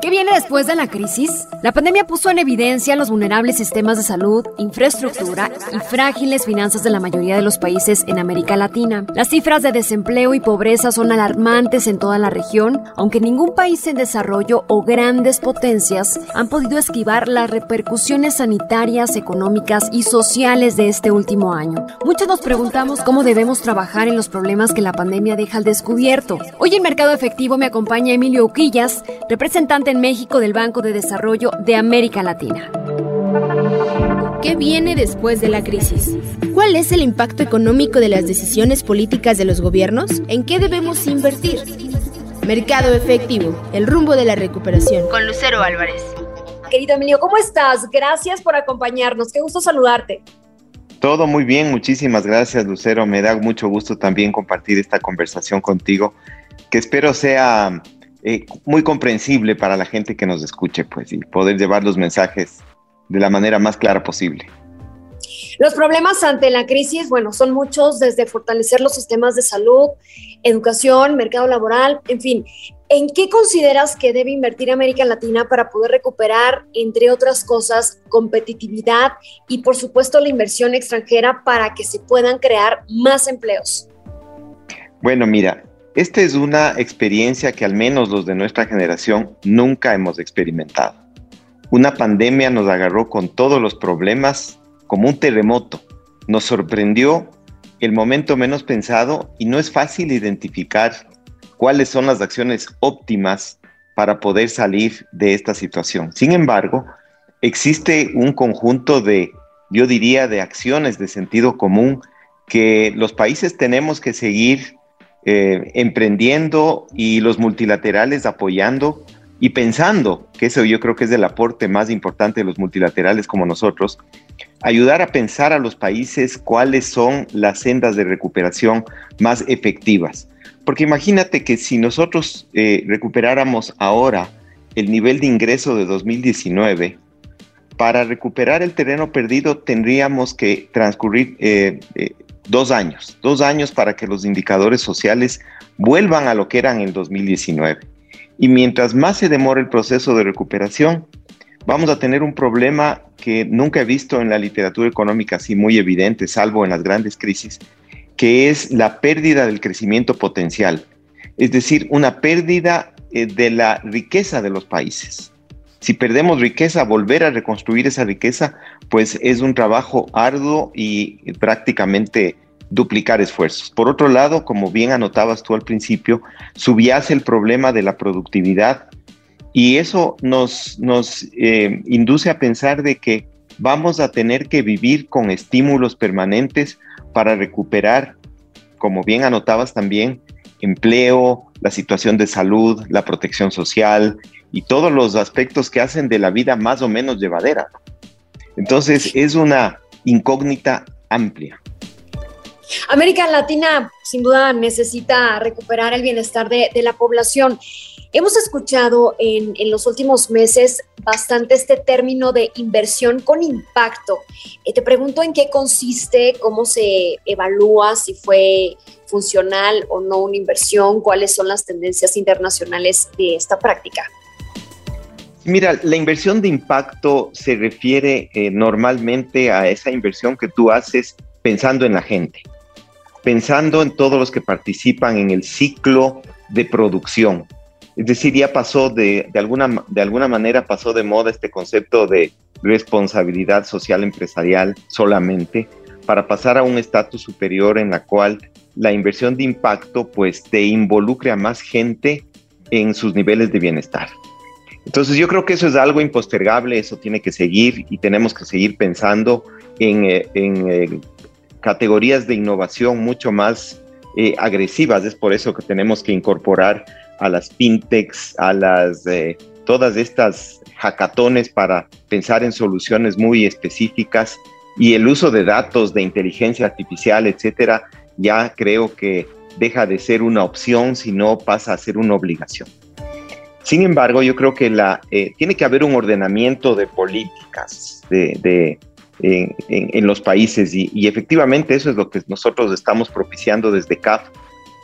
¿Qué viene después de la crisis? La pandemia puso en evidencia los vulnerables sistemas de salud, infraestructura y frágiles finanzas de la mayoría de los países en América Latina. Las cifras de desempleo y pobreza son alarmantes en toda la región, aunque ningún país en desarrollo o grandes potencias han podido esquivar las repercusiones sanitarias, económicas y sociales de este último año. Muchos nos preguntamos cómo debemos trabajar en los problemas que la pandemia deja al descubierto. Hoy en Mercado Efectivo me acompaña Emilio Uquillas, representante en México del Banco de Desarrollo de América Latina. ¿Qué viene después de la crisis? ¿Cuál es el impacto económico de las decisiones políticas de los gobiernos? ¿En qué debemos invertir? Mercado efectivo, el rumbo de la recuperación. Con Lucero Álvarez. Querido Emilio, ¿cómo estás? Gracias por acompañarnos. Qué gusto saludarte. Todo muy bien, muchísimas gracias Lucero. Me da mucho gusto también compartir esta conversación contigo, que espero sea eh, muy comprensible para la gente que nos escuche, pues, y poder llevar los mensajes de la manera más clara posible. Los problemas ante la crisis, bueno, son muchos, desde fortalecer los sistemas de salud, educación, mercado laboral, en fin. ¿En qué consideras que debe invertir América Latina para poder recuperar, entre otras cosas, competitividad y, por supuesto, la inversión extranjera para que se puedan crear más empleos? Bueno, mira, esta es una experiencia que al menos los de nuestra generación nunca hemos experimentado. Una pandemia nos agarró con todos los problemas como un terremoto. Nos sorprendió el momento menos pensado y no es fácil identificar cuáles son las acciones óptimas para poder salir de esta situación. Sin embargo, existe un conjunto de, yo diría, de acciones de sentido común que los países tenemos que seguir eh, emprendiendo y los multilaterales apoyando y pensando, que eso yo creo que es el aporte más importante de los multilaterales como nosotros, ayudar a pensar a los países cuáles son las sendas de recuperación más efectivas. Porque imagínate que si nosotros eh, recuperáramos ahora el nivel de ingreso de 2019, para recuperar el terreno perdido tendríamos que transcurrir eh, dos años, dos años para que los indicadores sociales vuelvan a lo que eran en 2019. Y mientras más se demore el proceso de recuperación, vamos a tener un problema que nunca he visto en la literatura económica así muy evidente, salvo en las grandes crisis, que es la pérdida del crecimiento potencial, es decir, una pérdida eh, de la riqueza de los países. Si perdemos riqueza, volver a reconstruir esa riqueza, pues es un trabajo arduo y prácticamente duplicar esfuerzos. Por otro lado, como bien anotabas tú al principio, subyace el problema de la productividad y eso nos, nos eh, induce a pensar de que vamos a tener que vivir con estímulos permanentes para recuperar, como bien anotabas también, empleo, la situación de salud, la protección social, y todos los aspectos que hacen de la vida más o menos llevadera. Entonces es una incógnita amplia. América Latina sin duda necesita recuperar el bienestar de, la población. Hemos escuchado en, en, los últimos meses bastante este término de inversión con impacto. Eh, te pregunto en qué consiste, cómo se evalúa, si fue funcional o no una inversión, cuáles son las tendencias internacionales de esta práctica. Mira, la inversión de impacto se refiere eh, normalmente a esa inversión que tú haces pensando en la gente, pensando en todos los que participan en el ciclo de producción. Es decir, ya pasó de, de, alguna, de alguna manera pasó de moda este concepto de responsabilidad social empresarial solamente para pasar a un estatus superior en la cual la inversión de impacto pues te involucre a más gente en sus niveles de bienestar. Entonces yo creo que eso es algo impostergable, eso tiene que seguir y tenemos que seguir pensando en, eh, eh, categorías de innovación mucho más eh, agresivas. Es por eso que tenemos que incorporar a las fintechs, a las todas estas hackatones para pensar en soluciones muy específicas y el uso de datos de inteligencia artificial, etcétera, ya creo que deja de ser una opción, sino pasa a ser una obligación. Sin embargo, yo creo que la, eh, tiene que haber un ordenamiento de políticas de, en, los países y, y, efectivamente eso es lo que nosotros estamos propiciando desde CAF.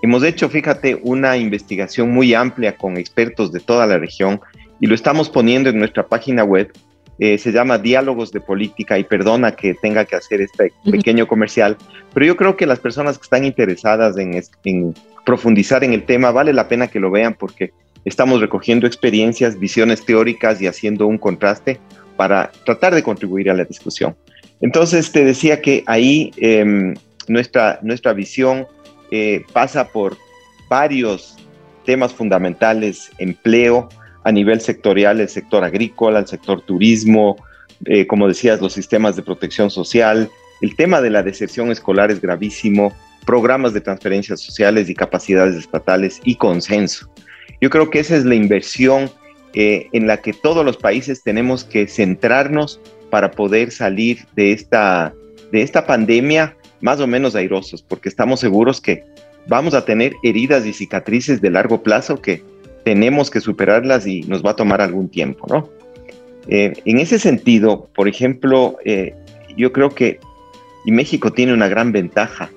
Hemos hecho, fíjate, una investigación muy amplia con expertos de toda la región y lo estamos poniendo en nuestra página web. Eh, se llama Diálogos de Política y perdona que tenga que hacer este pequeño comercial, pero yo creo que las personas que están interesadas en, en profundizar en el tema vale la pena que lo vean porque estamos recogiendo experiencias, visiones teóricas y haciendo un contraste para tratar de contribuir a la discusión. Entonces te decía que ahí em, nuestra, nuestra visión eh, pasa por varios temas fundamentales, empleo a nivel sectorial, el sector agrícola, el sector turismo, eh, como decías, los sistemas de protección social, el tema de la deserción escolar es gravísimo, programas de transferencias sociales y capacidades estatales y consenso. Yo creo que esa es la inversión eh, en la que todos los países tenemos que centrarnos para poder salir de esta, de esta pandemia más o menos airosos, porque estamos seguros que vamos a tener heridas y cicatrices de largo plazo que tenemos que superarlas y nos va a tomar algún tiempo, ¿no? Eh, en ese sentido, por ejemplo, eh, yo creo que y México tiene una gran ventaja.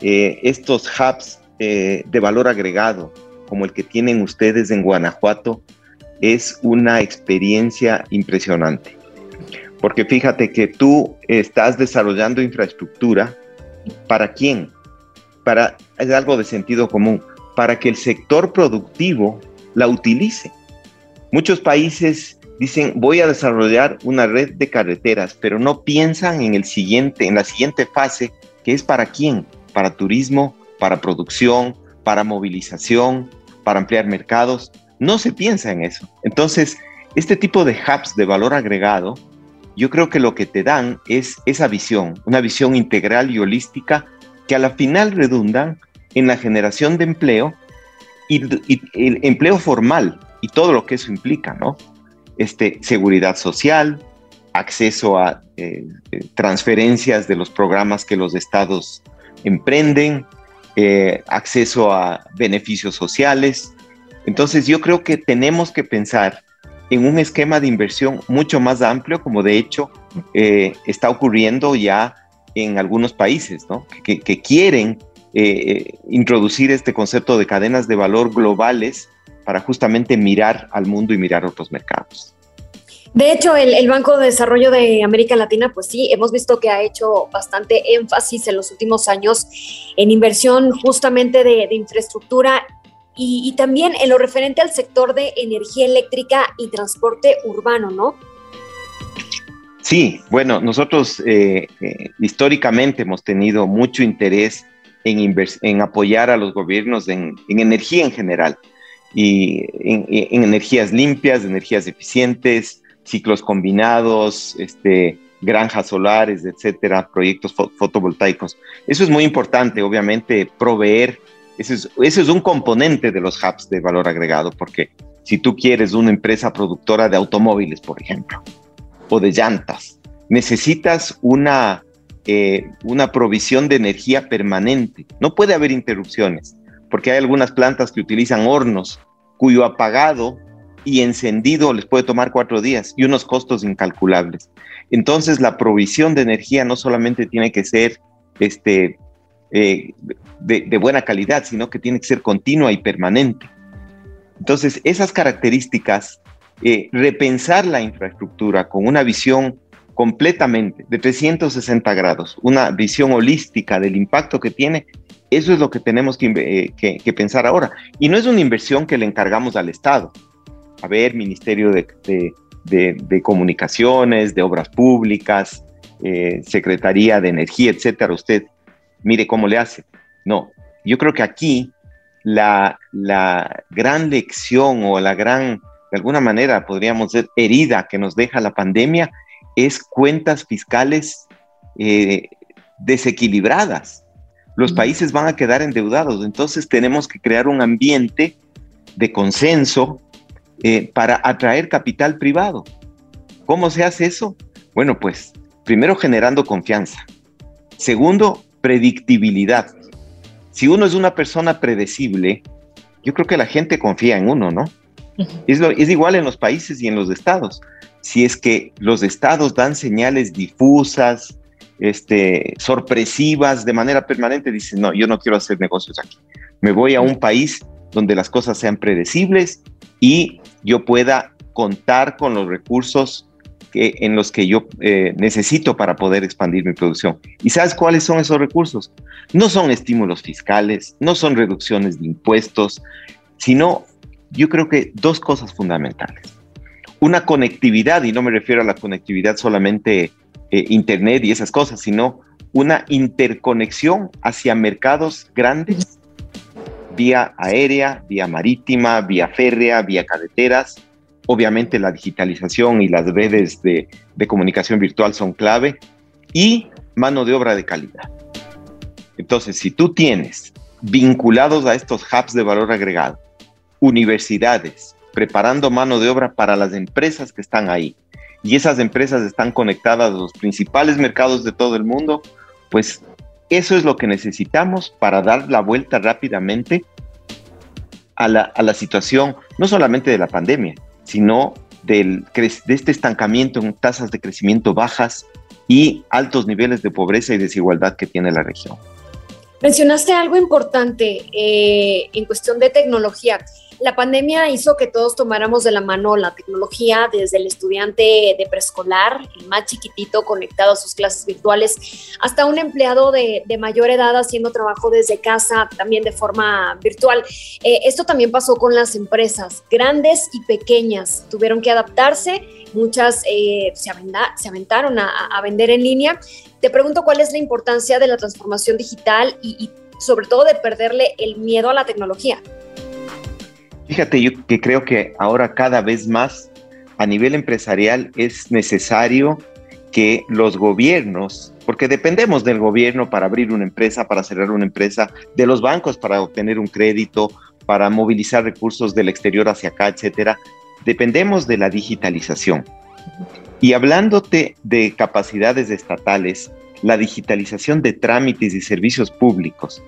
Eh, estos hubs de valor agregado, como el que tienen ustedes en Guanajuato, es una experiencia impresionante. Porque fíjate que tú estás desarrollando infraestructura ¿Para quién? Para, es algo de sentido común, para que el sector productivo la utilice. Muchos países dicen, voy a desarrollar una red de carreteras, pero no piensan en el siguiente, en la siguiente fase, que es para quién? Para turismo, para producción, para movilización, para ampliar mercados. No se piensa en eso. Entonces, este tipo de hubs de valor agregado yo creo que lo que te dan es esa visión, una visión integral y holística que a la final redundan en la generación de empleo y, el empleo formal y todo lo que eso implica, ¿no? Este, seguridad social, acceso a eh, eh, transferencias de los programas que los estados emprenden, eh, acceso a beneficios sociales. Entonces yo creo que tenemos que pensar en un esquema de inversión mucho más amplio, como de hecho eh, está ocurriendo ya en algunos países, ¿no? que, quieren eh, introducir este concepto de cadenas de valor globales para justamente mirar al mundo y mirar otros mercados. De hecho, el, Banco de Desarrollo de América Latina, pues sí, hemos visto que ha hecho bastante énfasis en los últimos años en inversión justamente de, infraestructura y, también en lo referente al sector de energía eléctrica y transporte urbano, ¿no? Sí, bueno, nosotros eh, eh, históricamente hemos tenido mucho interés en, en apoyar a los gobiernos en, energía en general y en, energías limpias, energías eficientes, ciclos combinados, este, granjas solares, etcétera, proyectos fotovoltaicos. Eso es muy importante, obviamente, proveer ese es, un componente de los hubs de valor agregado, porque si tú quieres una empresa productora de automóviles, por ejemplo, o de llantas, necesitas una, eh, una provisión de energía permanente. No puede haber interrupciones, porque hay algunas plantas que utilizan hornos cuyo apagado y encendido les puede tomar cuatro días y unos costos incalculables. Entonces, la provisión de energía no solamente tiene que ser este, eh, de, buena calidad, sino que tiene que ser continua y permanente. Entonces, esas características, eh, repensar la infraestructura con una visión completamente de 360 grados, una visión holística del impacto que tiene, eso es lo que tenemos que, eh, pensar ahora. Y no es una inversión que le encargamos al Estado. A ver, Ministerio de, Comunicaciones, de Obras Públicas, Secretaría de Energía, etcétera. Usted mire cómo le hace. No, yo creo que aquí la, gran lección o la gran, de alguna manera podríamos decir, herida que nos deja la pandemia es cuentas fiscales eh, desequilibradas. Los países van a quedar endeudados, entonces tenemos que crear un ambiente de consenso eh, para atraer capital privado. ¿Cómo se hace eso? Bueno, pues primero generando confianza. Segundo, predictibilidad. Si uno es una persona predecible, yo creo que la gente confía en uno, ¿no? es, es igual en los países y en los estados. Si es que los estados dan señales difusas, este, sorpresivas de manera permanente, dicen, no, yo no quiero hacer negocios aquí. Me voy a un país donde las cosas sean predecibles y yo pueda contar con los recursos que, en los que yo eh, necesito para poder expandir mi producción. ¿Y sabes cuáles son esos recursos? No son estímulos fiscales, no son reducciones de impuestos, sino yo creo que dos cosas fundamentales. Una conectividad, y no me refiero a la conectividad solamente eh, Internet y esas cosas, sino una interconexión hacia mercados grandes, vía aérea, vía marítima, vía férrea, vía carreteras. Obviamente la digitalización y las redes de, de comunicación virtual son clave y mano de obra de calidad. Entonces, si tú tienes vinculados a estos hubs de valor agregado, universidades, preparando mano de obra para las empresas que están ahí, y esas empresas están conectadas a los principales mercados de todo el mundo, pues eso es lo que necesitamos para dar la vuelta rápidamente a la, situación, no solamente de la pandemia, sino del, de este estancamiento en tasas de crecimiento bajas y altos niveles de pobreza y desigualdad que tiene la región. Mencionaste algo importante eh, en cuestión de tecnología la pandemia hizo que todos tomáramos de la mano la tecnología, desde el estudiante de preescolar, el más chiquitito conectado a sus clases virtuales, hasta un empleado de, mayor edad haciendo trabajo desde casa, también de forma virtual. Eh, esto también pasó con las empresas, grandes y pequeñas, tuvieron que adaptarse, muchas eh, se, aventaron a, vender en línea. Te pregunto cuál es la importancia de la transformación digital y sobre todo de perderle el miedo a la tecnología. Fíjate, yo que creo que ahora cada vez más a nivel empresarial es necesario que los gobiernos, porque dependemos del gobierno para abrir una empresa, para cerrar una empresa, de los bancos para obtener un crédito, para movilizar recursos del exterior hacia acá, etcétera, dependemos de la digitalización. Y hablándote de capacidades estatales, la digitalización de trámites y servicios públicos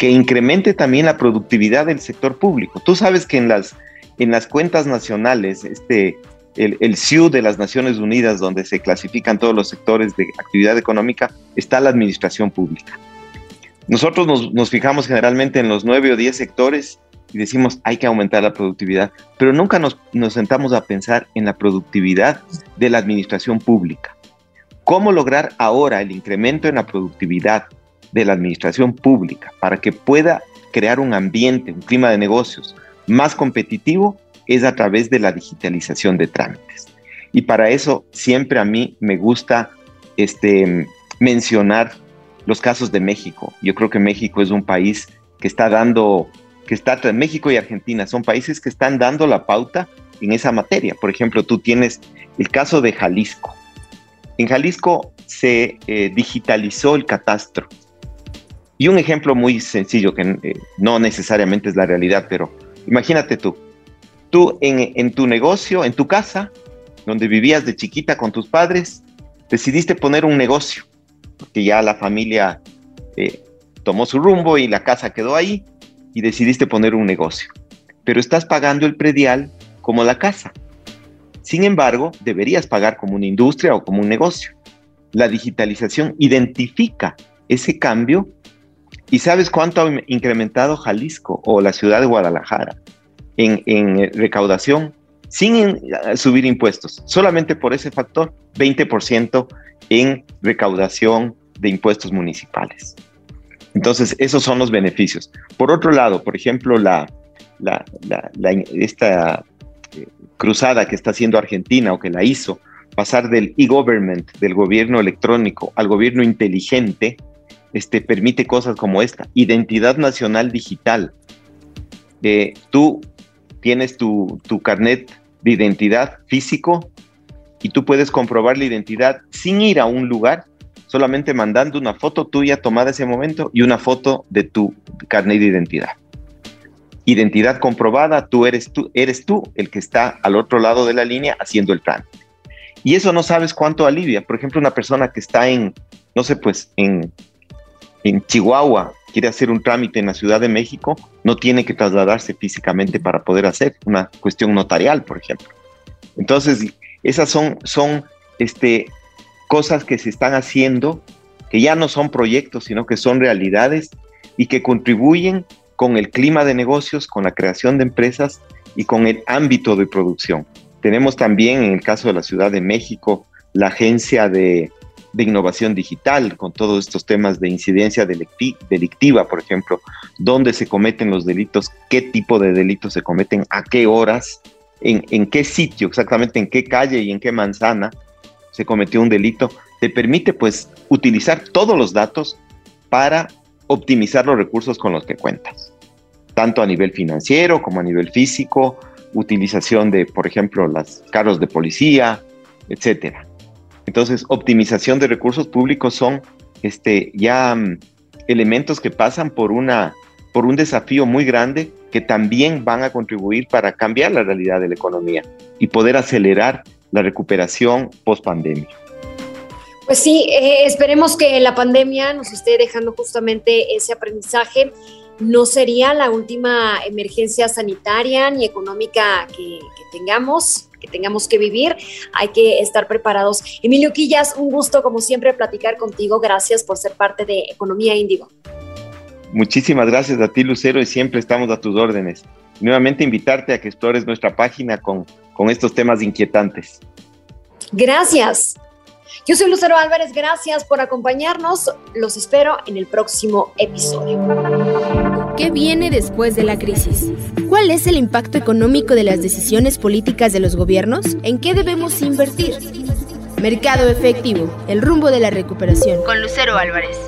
que incremente también la productividad del sector público. Tú sabes que en las, en las cuentas nacionales, este, el, el CIU de las Naciones Unidas, donde se clasifican todos los sectores de actividad económica, está la administración pública. Nosotros nos, nos fijamos generalmente en los nueve o diez sectores y decimos hay que aumentar la productividad, pero nunca nos, nos sentamos a pensar en la productividad de la administración pública. ¿Cómo lograr ahora el incremento en la productividad de la administración pública para que pueda crear un ambiente, un clima de negocios más competitivo es a través de la digitalización de trámites. Y para eso siempre a mí me gusta este, mencionar los casos de México. Yo creo que México es un país que está dando, que está, México y Argentina son países que están dando la pauta en esa materia. Por ejemplo, tú tienes el caso de Jalisco. En Jalisco se eh, digitalizó el catastro y un ejemplo muy sencillo, que eh, no necesariamente es la realidad, pero imagínate tú, tú en, tu negocio, en tu casa, donde vivías de chiquita con tus padres, decidiste poner un negocio, porque ya la familia eh, tomó su rumbo y la casa quedó ahí, y decidiste poner un negocio. Pero estás pagando el predial como la casa. Sin embargo, deberías pagar como una industria o como un negocio. La digitalización identifica ese cambio ¿Y sabes cuánto ha incrementado Jalisco o la ciudad de Guadalajara en, eh, recaudación sin eh, subir impuestos? Solamente por ese factor, 20% en recaudación de impuestos municipales. Entonces, esos son los beneficios. Por otro lado, por ejemplo, la, esta eh, cruzada que está haciendo Argentina o que la hizo, pasar del e-government, del gobierno electrónico, al gobierno inteligente, este, permite cosas como esta. Identidad nacional digital. Eh, tú tienes tu, tu carnet de identidad físico y tú puedes comprobar la identidad sin ir a un lugar, solamente mandando una foto tuya tomada ese momento y una foto de tu carnet de identidad. Identidad comprobada, tú eres tú, eres tú el que está al otro lado de la línea haciendo el trámite. Y eso no sabes cuánto alivia. Por ejemplo, una persona que está en, no sé, pues en en Chihuahua quiere hacer un trámite en la Ciudad de México, no tiene que trasladarse físicamente para poder hacer una cuestión notarial, por ejemplo. Entonces, esas son, son este, cosas que se están haciendo, que ya no son proyectos, sino que son realidades y que contribuyen con el clima de negocios, con la creación de empresas y con el ámbito de producción. Tenemos también, en el caso de la Ciudad de México, la Agencia de, Innovación Digital, con todos estos temas de incidencia delictiva, por ejemplo, dónde se cometen los delitos, qué tipo de delitos se cometen, a qué horas, en, en qué sitio, exactamente en qué calle y en qué manzana se cometió un delito, te permite pues utilizar todos los datos para optimizar los recursos con los que cuentas, tanto a nivel financiero como a nivel físico, utilización de, por ejemplo, los carros de policía, etcétera. Entonces, optimización de recursos públicos son este, ya mm, elementos que pasan por, una, por un desafío muy grande que también van a contribuir para cambiar la realidad de la economía y poder acelerar la recuperación post pandemia. Pues sí, eh, esperemos que la pandemia nos esté dejando justamente ese aprendizaje no sería la última emergencia sanitaria ni económica que, tengamos que tengamos que vivir, hay que estar preparados. Emilio Quillas, un gusto como siempre platicar contigo. Gracias por ser parte de Economía Índigo. Muchísimas gracias a ti, Lucero, y siempre estamos a tus órdenes. Nuevamente invitarte a que explores nuestra página con, con estos temas inquietantes. Gracias. Yo soy Lucero Álvarez, gracias por acompañarnos. Los espero en el próximo episodio. ¿Qué viene después de la crisis? ¿Cuál es el impacto económico de las decisiones políticas de los gobiernos? ¿En qué debemos invertir? Mercado efectivo, el rumbo de la recuperación. Con Lucero Álvarez.